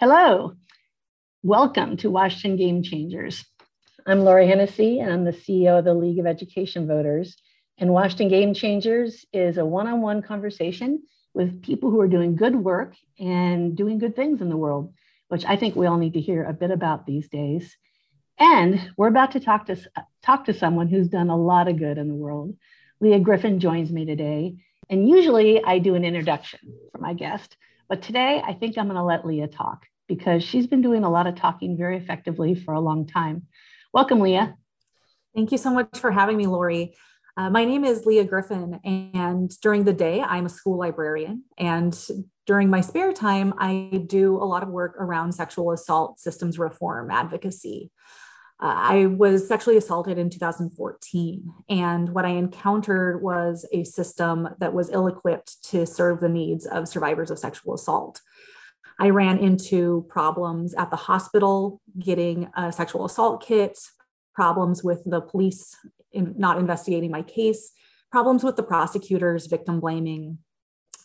Hello, welcome to Washington Game Changers. I'm Lauri Hennessey, and I'm the CEO of the League of Education Voters. And Washington Game Changers is a one on one conversation with people who are doing good work and doing good things in the world, which I think we all need to hear a bit about these days. And we're about to talk to, talk to someone who's done a lot of good in the world. Leah Griffin joins me today. And usually I do an introduction for my guest, but today I think I'm going to let Leah talk because she's been doing a lot of talking very effectively for a long time. Welcome, Leah. Thank you so much for having me, Lauri. Uh, my name is Leah Griffin, and during the day, I'm a school librarian. And during my spare time, I do a lot of work around sexual assault systems reform advocacy. I was sexually assaulted in 2014, and what I encountered was a system that was ill equipped to serve the needs of survivors of sexual assault. I ran into problems at the hospital getting a sexual assault kit, problems with the police in not investigating my case, problems with the prosecutors, victim blaming.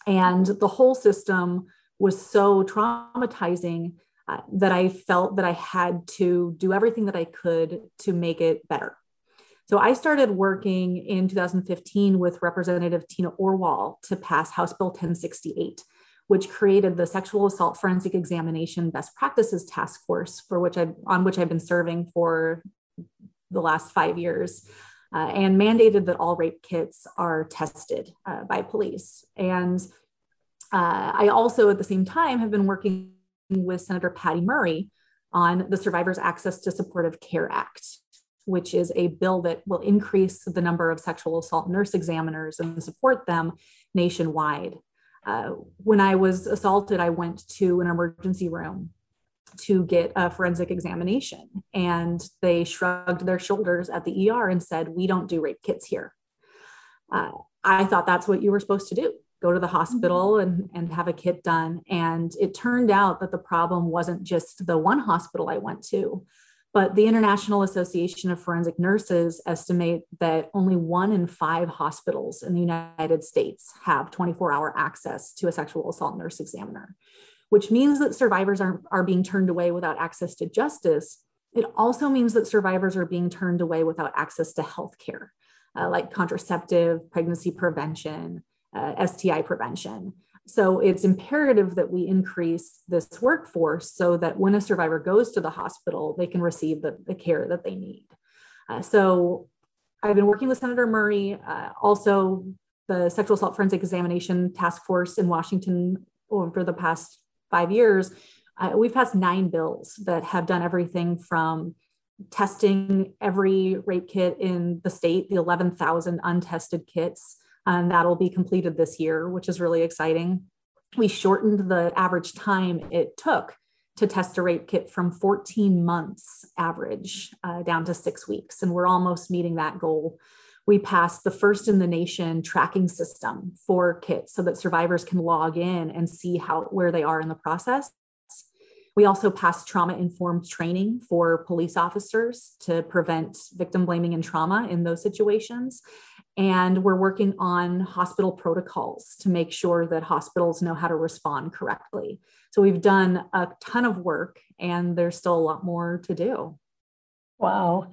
And the whole system was so traumatizing uh, that I felt that I had to do everything that I could to make it better. So I started working in 2015 with Representative Tina Orwall to pass House Bill 1068 which created the Sexual Assault Forensic Examination Best Practices Task Force, for which I on which I've been serving for the last five years, uh, and mandated that all rape kits are tested uh, by police. And uh, I also, at the same time, have been working with Senator Patty Murray on the Survivors Access to Supportive Care Act, which is a bill that will increase the number of sexual assault nurse examiners and support them nationwide. Uh, when I was assaulted, I went to an emergency room to get a forensic examination. And they shrugged their shoulders at the ER and said, We don't do rape kits here. Uh, I thought that's what you were supposed to do go to the hospital and, and have a kit done. And it turned out that the problem wasn't just the one hospital I went to, but the International Association of Forensic Nurses estimate that only one in five hospitals in the United States have 24 hour access to a sexual assault nurse examiner, which means that survivors are, are being turned away without access to justice. It also means that survivors are being turned away without access to health care, uh, like contraceptive, pregnancy prevention, uh, STI prevention. So it's imperative that we increase this workforce so that when a survivor goes to the hospital, they can receive the, the care that they need. Uh, so I've been working with Senator Murray, uh, also the Sexual Assault Forensic Examination Task Force in Washington over the past five years. Uh, we've passed nine bills that have done everything from testing every rape kit in the state, the 11,000 untested kits, and that'll be completed this year, which is really exciting. We shortened the average time it took to test a rape kit from 14 months average uh, down to six weeks, and we're almost meeting that goal. We passed the first in the nation tracking system for kits so that survivors can log in and see how where they are in the process. We also passed trauma informed training for police officers to prevent victim blaming and trauma in those situations. And we're working on hospital protocols to make sure that hospitals know how to respond correctly. So we've done a ton of work and there's still a lot more to do. Wow.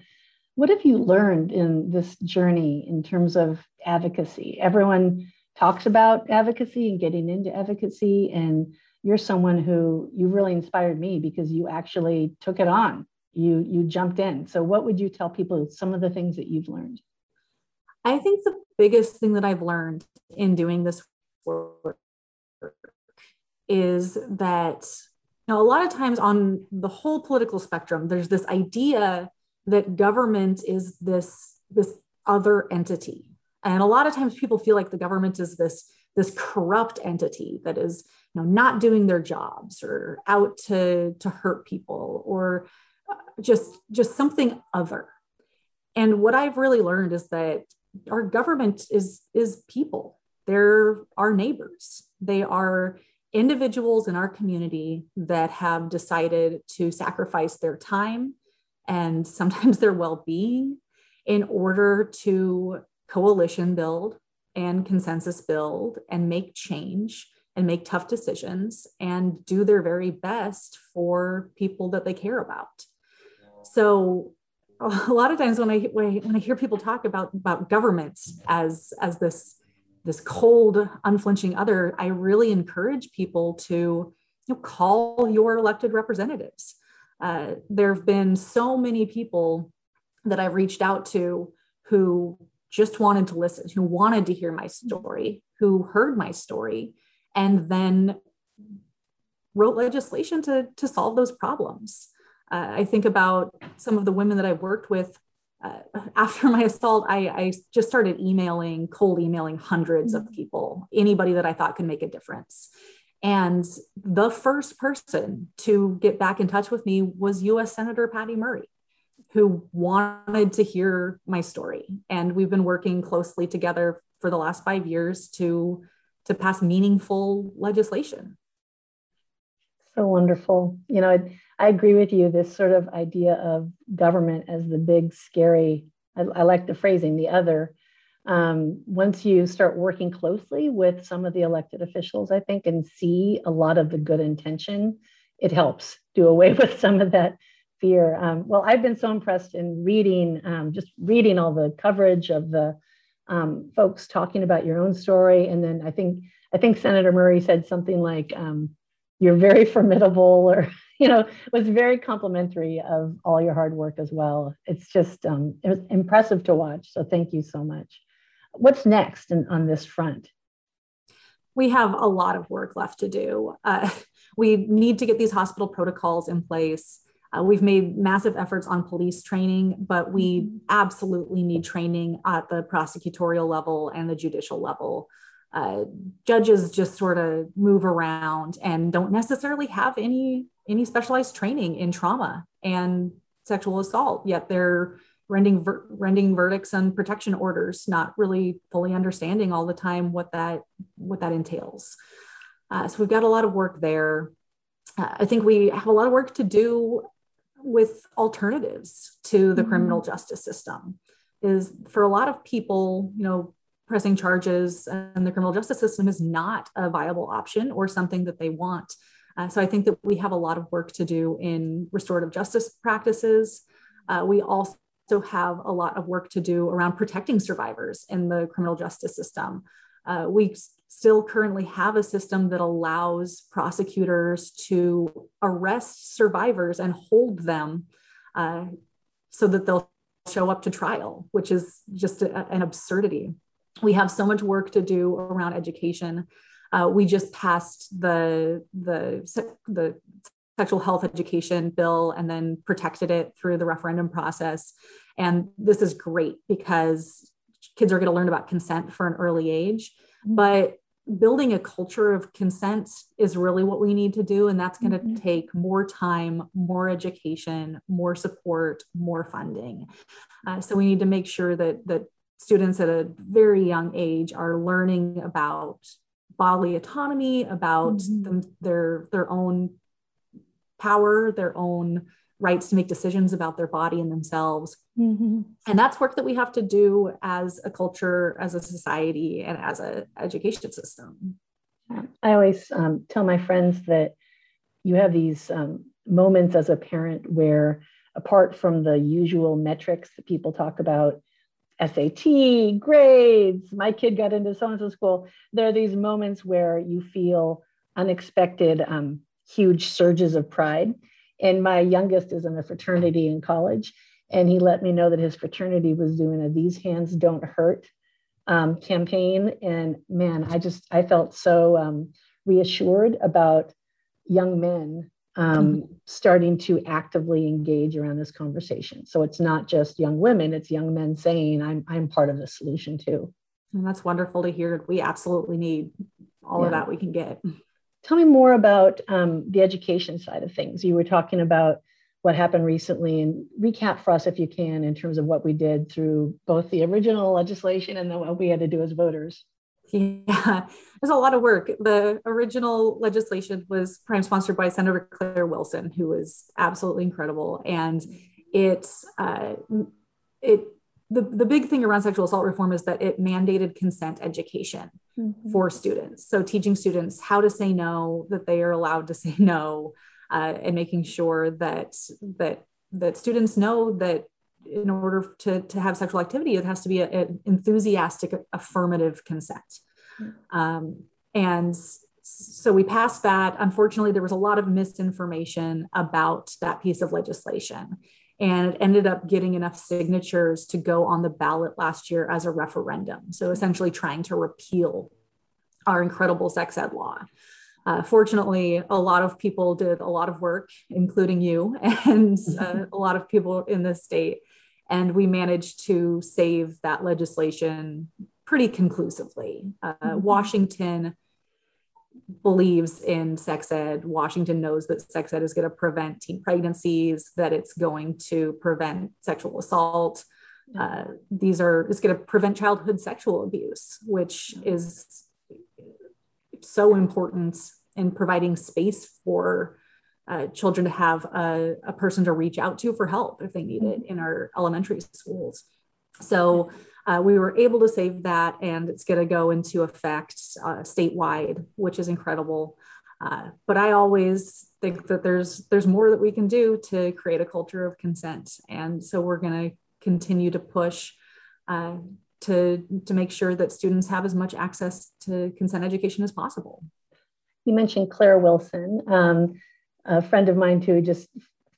What have you learned in this journey in terms of advocacy? Everyone talks about advocacy and getting into advocacy, and you're someone who you really inspired me because you actually took it on. You you jumped in. So what would you tell people some of the things that you've learned? I think the biggest thing that I've learned in doing this work is that you know, a lot of times on the whole political spectrum, there's this idea that government is this this other entity, and a lot of times people feel like the government is this this corrupt entity that is you know not doing their jobs or out to to hurt people or uh, just just something other. And what i've really learned is that our government is is people. They're our neighbors. They are individuals in our community that have decided to sacrifice their time and sometimes their well-being in order to coalition build and consensus build and make change and make tough decisions and do their very best for people that they care about. So a lot of times when I when I hear people talk about about governments as as this this cold, unflinching other, I really encourage people to you know, call your elected representatives. Uh, there have been so many people that I've reached out to who just wanted to listen, who wanted to hear my story, who heard my story, and then wrote legislation to, to solve those problems. Uh, I think about some of the women that I've worked with. Uh, after my assault, I, I, just started emailing, cold emailing hundreds of people, anybody that I thought could make a difference. And the first person to get back in touch with me was US Senator Patty Murray, who wanted to hear my story. And we've been working closely together for the last five years to, to pass meaningful legislation. So wonderful. You know, I, I agree with you. This sort of idea of government as the big, scary, I, I like the phrasing, the other. Um, once you start working closely with some of the elected officials, I think, and see a lot of the good intention, it helps do away with some of that fear. Um, well, I've been so impressed in reading, um, just reading all the coverage of the um, folks talking about your own story, and then I think I think Senator Murray said something like, um, "You're very formidable," or you know, was very complimentary of all your hard work as well. It's just um, it was impressive to watch. So thank you so much. What's next in, on this front? We have a lot of work left to do. Uh, we need to get these hospital protocols in place. Uh, we've made massive efforts on police training, but we mm-hmm. absolutely need training at the prosecutorial level and the judicial level. Uh, judges just sort of move around and don't necessarily have any any specialized training in trauma and sexual assault yet they're rending ver- rending verdicts and protection orders not really fully understanding all the time what that what that entails. Uh, so we've got a lot of work there. Uh, i think we have a lot of work to do with alternatives to the mm-hmm. criminal justice system. Is for a lot of people you know pressing charges and the criminal justice system is not a viable option or something that they want. Uh, so i think that we have a lot of work to do in restorative justice practices. Uh, we also have a lot of work to do around protecting survivors in the criminal justice system. Uh, we still currently have a system that allows prosecutors to arrest survivors and hold them uh, so that they'll show up to trial, which is just a, an absurdity. We have so much work to do around education. Uh, we just passed the the the sexual health education bill and then protected it through the referendum process. And this is great because kids are going to learn about consent for an early age. But building a culture of consent is really what we need to do and that's going to mm-hmm. take more time more education more support more funding uh, so we need to make sure that that students at a very young age are learning about bodily autonomy about mm-hmm. them, their their own power their own rights to make decisions about their body and themselves. Mm-hmm. And that's work that we have to do as a culture, as a society, and as an education system. I always um, tell my friends that you have these um, moments as a parent where, apart from the usual metrics that people talk about, SAT, grades, my kid got into so and so school, there are these moments where you feel unexpected, um, huge surges of pride and my youngest is in a fraternity in college. And he let me know that his fraternity was doing a These Hands Don't Hurt um, campaign. And man, I just, I felt so um, reassured about young men um, mm-hmm. starting to actively engage around this conversation. So it's not just young women, it's young men saying, I'm, I'm part of the solution too. And that's wonderful to hear. We absolutely need all yeah. of that we can get. Tell me more about um, the education side of things. You were talking about what happened recently and recap for us if you can in terms of what we did through both the original legislation and then what we had to do as voters. Yeah, there's a lot of work. The original legislation was prime sponsored by Senator Claire Wilson, who was absolutely incredible, and it's uh, it the, the big thing around sexual assault reform is that it mandated consent education mm-hmm. for students. So teaching students how to say no, that they are allowed to say no, uh, and making sure that that that students know that in order to, to have sexual activity, it has to be an enthusiastic, affirmative consent. Mm-hmm. Um, and so we passed that. Unfortunately, there was a lot of misinformation about that piece of legislation. And it ended up getting enough signatures to go on the ballot last year as a referendum. So essentially trying to repeal our incredible sex ed law. Uh, fortunately, a lot of people did a lot of work, including you and uh, a lot of people in the state. And we managed to save that legislation pretty conclusively. Uh, mm-hmm. Washington believes in sex ed. Washington knows that sex ed is going to prevent teen pregnancies, that it's going to prevent sexual assault. Uh, these are, it's going to prevent childhood sexual abuse, which is so important in providing space for uh, children to have a, a, person to reach out to for help if they need it in our elementary schools. So uh, we were able to save that and it's going to go into effect uh, statewide, which is incredible. Uh, but I always think that there's there's more that we can do to create a culture of consent, and so we're going to continue to push uh, to to make sure that students have as much access to consent education as possible. You mentioned Claire Wilson, um, a friend of mine too, just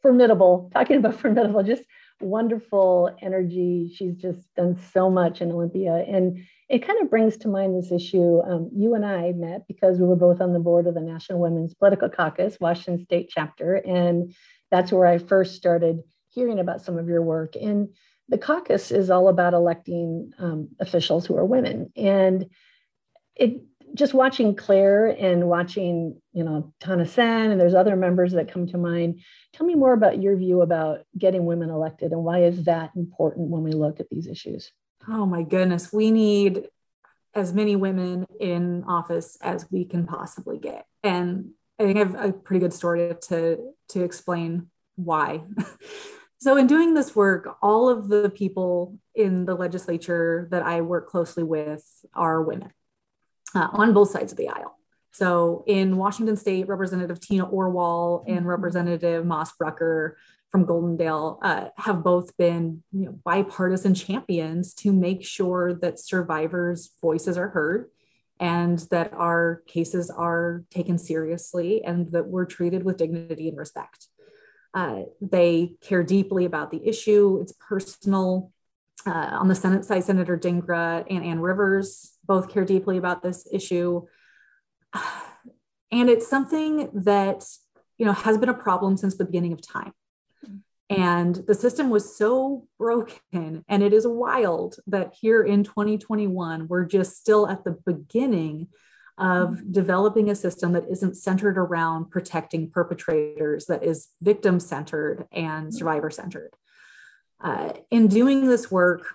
formidable. Talking about formidable, just wonderful energy. She's just done so much in Olympia. And it kind of brings to mind this issue. Um, you and I met because we were both on the board of the National Women's Political Caucus, Washington State chapter. And that's where I first started hearing about some of your work. And the caucus is all about electing um, officials who are women. And it just watching Claire and watching, you know, Tana Senn, and there's other members that come to mind. Tell me more about your view about getting women elected and why is that important when we look at these issues? Oh my goodness, we need as many women in office as we can possibly get. And I think I have a pretty good story to, to explain why. so, in doing this work, all of the people in the legislature that I work closely with are women uh, on both sides of the aisle. So in Washington State, Representative Tina Orwall and mm-hmm. Representative Mosbrucker from Goldendale uh, have both been you know, bipartisan champions to make sure that survivors' voices are heard and that our cases are taken seriously and that we're treated with dignity and respect. Uh, they care deeply about the issue. It's personal. Uh, on the Senate side, Senator Dhingra and Ann Rivers both care deeply about this issue. And it's something that, you know, has been a problem since the beginning of time. And the system was so broken. And it is wild that here in 2021, we're just still at the beginning of developing a system that isn't centered around protecting perpetrators, that is victim centered and survivor centered. Uh, in doing this work,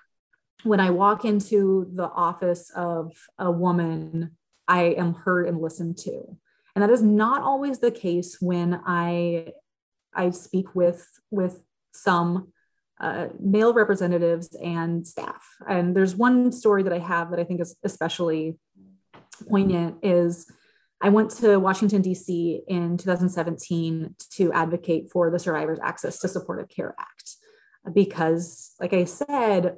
when I walk into the office of a woman, I am heard and listened to. And that is not always the case when I I speak with with some uh, male representatives and staff. And there's one story that I have that I think is especially poignant is I went to Washington, D.C. in 2017 to advocate for the Survivors Access to Supportive Care Act because, like I said,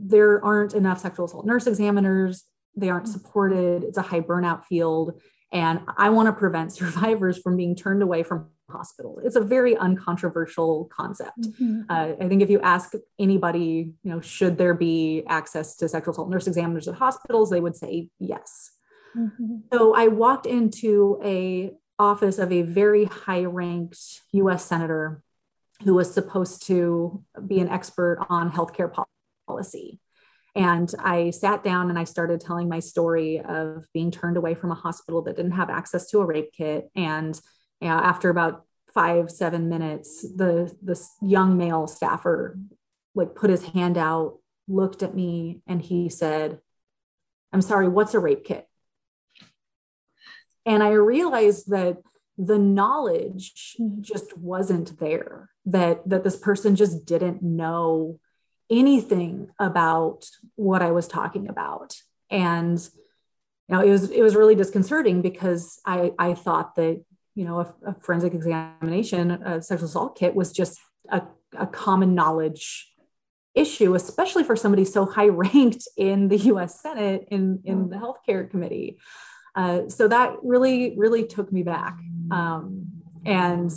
there aren't enough sexual assault nurse examiners, they aren't supported, it's a high burnout field. And I want to prevent survivors from being turned away from hospitals. It's a very uncontroversial concept. Mm-hmm. Uh, I think if you ask anybody, you know, should there be access to sexual assault nurse examiners at hospitals, they would say yes. Mm-hmm. So I walked into a office of a very high ranked US senator who was supposed to be an expert on healthcare policy. And I sat down and I started telling my story of being turned away from a hospital that didn't have access to a rape kit. And you know, after about five, seven minutes, the this young male staffer like put his hand out, looked at me, and he said, I'm sorry, what's a rape kit? And I realized that the knowledge mm-hmm. just wasn't there, that, that this person just didn't know anything about what I was talking about. And you know, it was it was really disconcerting because I I thought that you know a, a forensic examination, a sexual assault kit was just a, a common knowledge issue, especially for somebody so high ranked in the U.S. Senate in in the healthcare committee. Uh, so that really really took me back, um, and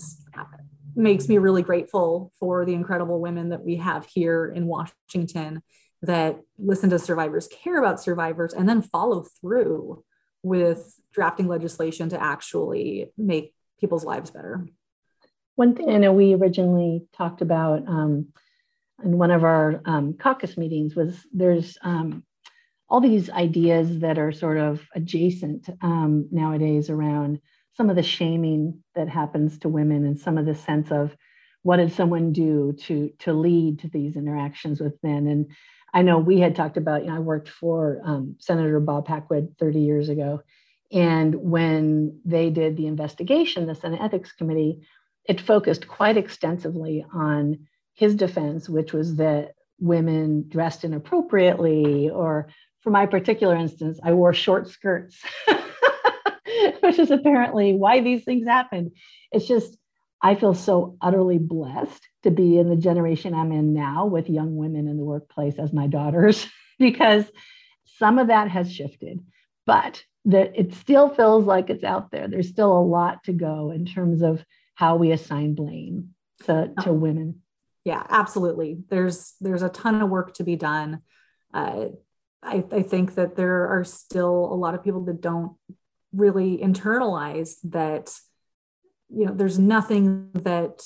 makes me really grateful for the incredible women that we have here in Washington that listen to survivors, care about survivors, and then follow through with drafting legislation to actually make people's lives better. One thing I know we originally talked about um, in one of our um, caucus meetings was there's um, all these ideas that are sort of adjacent um, nowadays around some of the shaming that happens to women and some of the sense of what did someone do to to lead to these interactions with men? And i know we had talked about you know i worked for um, senator bob packwood 30 years ago. And when they did the investigation the senate ethics committee it focused quite extensively on his defense which was that women dressed inappropriately or for my particular instance i wore short skirts which is apparently why these things happen. It's just, I feel so utterly blessed to be in the generation I'm in now with young women in the workplace as my daughters, because some of that has shifted, but that it still feels like it's out there. There's still a lot to go in terms of how we assign blame to, to women. Yeah, absolutely. There's there's a ton of work to be done. Uh, I, I think that there are still a lot of people that don't really internalize that you know there's nothing that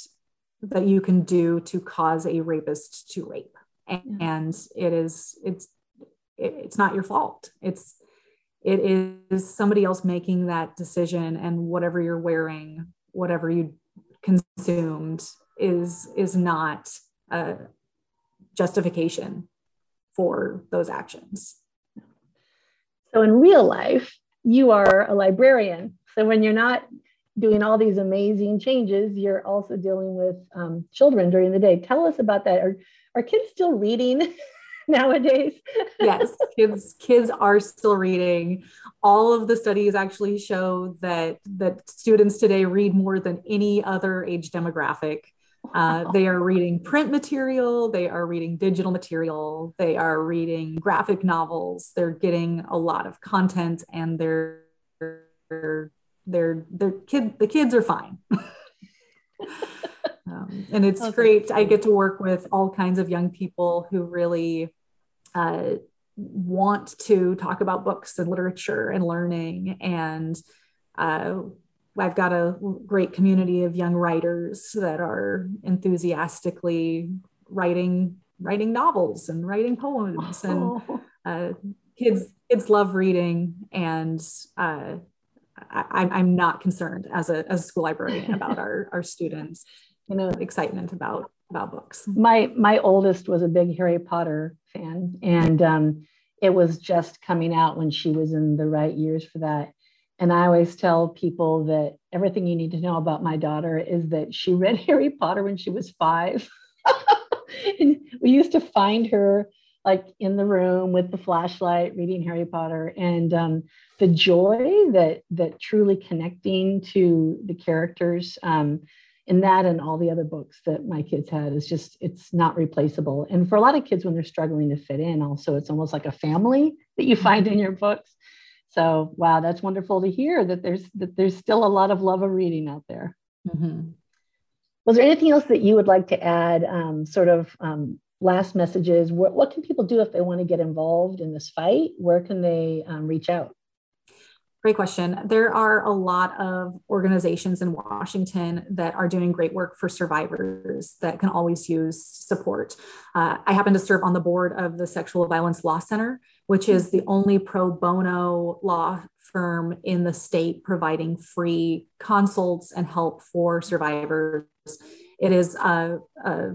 that you can do to cause a rapist to rape. And, and it is it's it's not your fault. It's it is somebody else making that decision and whatever you're wearing whatever you consumed is is not a justification for those actions. So in real life you are a librarian. So when you're not doing all these amazing changes, you're also dealing with um, children during the day. Tell us about that. Are, are kids still reading nowadays? yes, kids kids are still reading. All of the studies actually show that that students today read more than any other age demographic. Uh, they are reading print material, they are reading digital material, they are reading graphic novels. They're getting a lot of content, and they're they're they're, they're kid the kids are fine. um, and it's okay. great. I get to work with all kinds of young people who really uh, want to talk about books and literature and learning and uh, I've got a great community of young writers that are enthusiastically writing writing novels and writing poems and oh. uh, kids kids love reading and uh, I, am not concerned as a, as a school librarian about our, our students you know excitement about about books my my oldest was a big harry potter fan and um, it was just coming out when she was in the right years for that and I always tell people that everything you need to know about my daughter is that she read Harry Potter when she was five. and we used to find her like in the room with the flashlight reading Harry Potter. And um, the joy that that truly connecting to the characters um, in that and all the other books that my kids had is just it's not replaceable. And for a lot of kids when they're struggling to fit in, also it's almost like a family that you find in your books so wow, that's wonderful to hear that there's that there's still a lot of love of reading out there. Mm-hmm. Was there anything else that you would like to add? Um, sort of um, last messages. What, what can people do if they want to get involved in this fight? Where can they um, reach out? Great question. There are a lot of organizations in Washington that are doing great work for survivors that can always use support. Uh, I happen to serve on the board of the Sexual Violence Law Center, which is the only pro bono law firm in the state providing free consults and help for survivors. It is a, a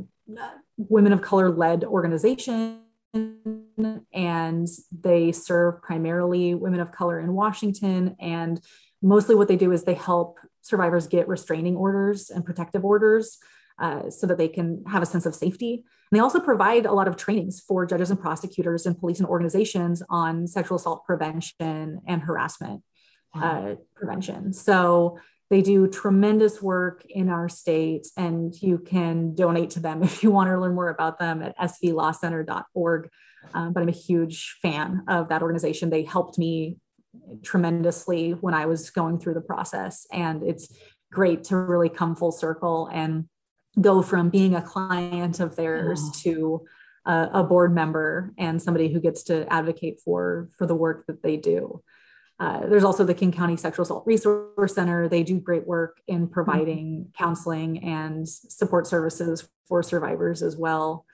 women of color led organization and they serve primarily women of color in Washington. And mostly what they do is they help survivors get restraining orders and protective orders. uh, so that they can have a sense of safety. And they also provide a lot of trainings for judges and prosecutors and police and organizations on sexual assault prevention and harassment uh, prevention. So they do tremendous work in our state, and you can donate to them if you want to learn more about them at svlawcenter.org. Um, but I'm a huge fan of that organization. They helped me tremendously when I was going through the process, and it's great to really come full circle and go from being a client of theirs oh. to a, a board member and somebody who gets to advocate for for the work that they do. Uh, there's also the King County Sexual Assault Resource Center. They do great work in providing mm-hmm. counseling and support services for survivors as well.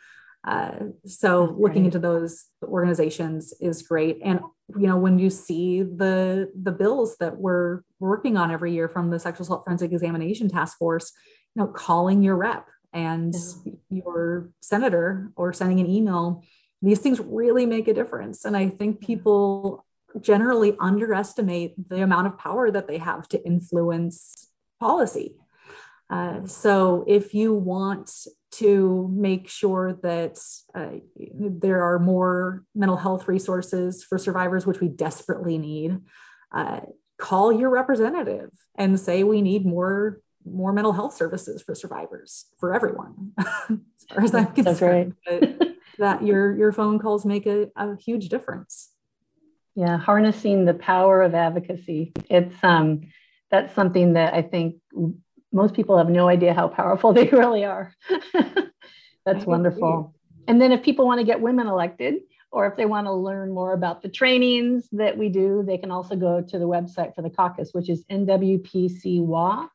Uh, so That's looking great. into those organizations is great. And you know, when you see the the bills that we're working on every year from the Sexual Assault Forensic Examination Task Force, you know, calling your rep and yeah. your senator or sending an email, these things really make a difference. And I think people generally underestimate the amount of power that they have to influence policy. Uh, so if you want to make sure that uh, there are more mental health resources for survivors, which we desperately need, uh, call your representative and say we need more more mental health services for survivors for everyone as far as i'm concerned right. that your your phone calls make a, a huge difference yeah, harnessing the power of advocacy. It's um, that's something that I think most people have no idea how powerful they really are. that's wonderful. And then if people want to get women elected, or if they want to learn more about the trainings that we do, they can also go to the website for the caucus, which is nwpcwa.org.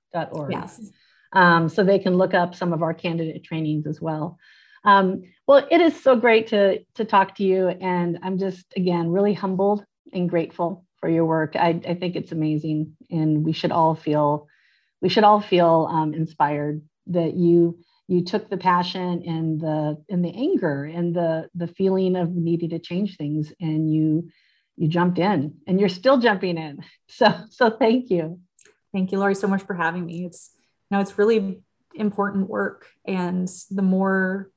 Yes. Um, so they can look up some of our candidate trainings as well. Um, well, it is so great to to talk to you, and I'm just again really humbled and grateful for your work. I, I think it's amazing, and we should all feel we should all feel um, inspired that you you took the passion and the and the anger and the the feeling of needing to change things, and you you jumped in, and you're still jumping in. So so thank you. Thank you, Lauri, so much for having me. It's you know it's really important work, and the more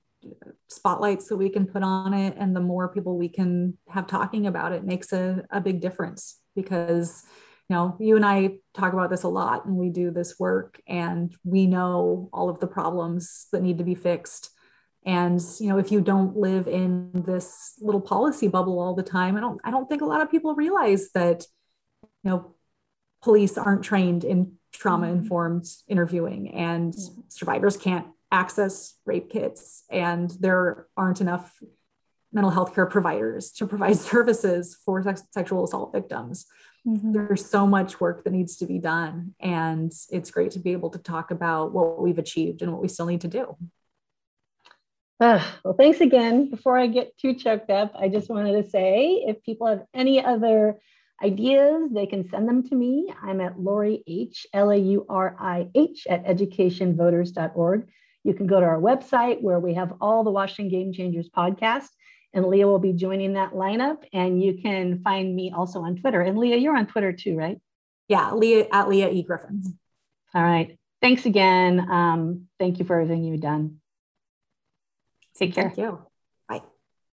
spotlights that we can put on it and the more people we can have talking about it makes a, a big difference because you know you and i talk about this a lot and we do this work and we know all of the problems that need to be fixed. And you know if you don't live in this little policy bubble all the time i don't i don't think a lot of people realize that you know police aren't trained in trauma informed interviewing and survivors can't access rape kits and there aren't enough mental health care providers to provide services for sex- sexual assault victims. Mm-hmm. There's so much work that needs to be done. And it's great to be able to talk about what we've achieved and what we still need to do. Uh, well, thanks again. Before I get too choked up, I just wanted to say if people have any other ideas, they can send them to me. I'm at Lauri H, L A U R I H, at educationvoters.org. You can go to our website where we have all the Washington Game Changers podcast, and Leah will be joining that lineup. And you can find me also on Twitter. And Leah, you're on Twitter too, right? Yeah, Leah at Leah E. Griffin. All right. Thanks again. Um, thank you for everything you've done. Take care. Thank you.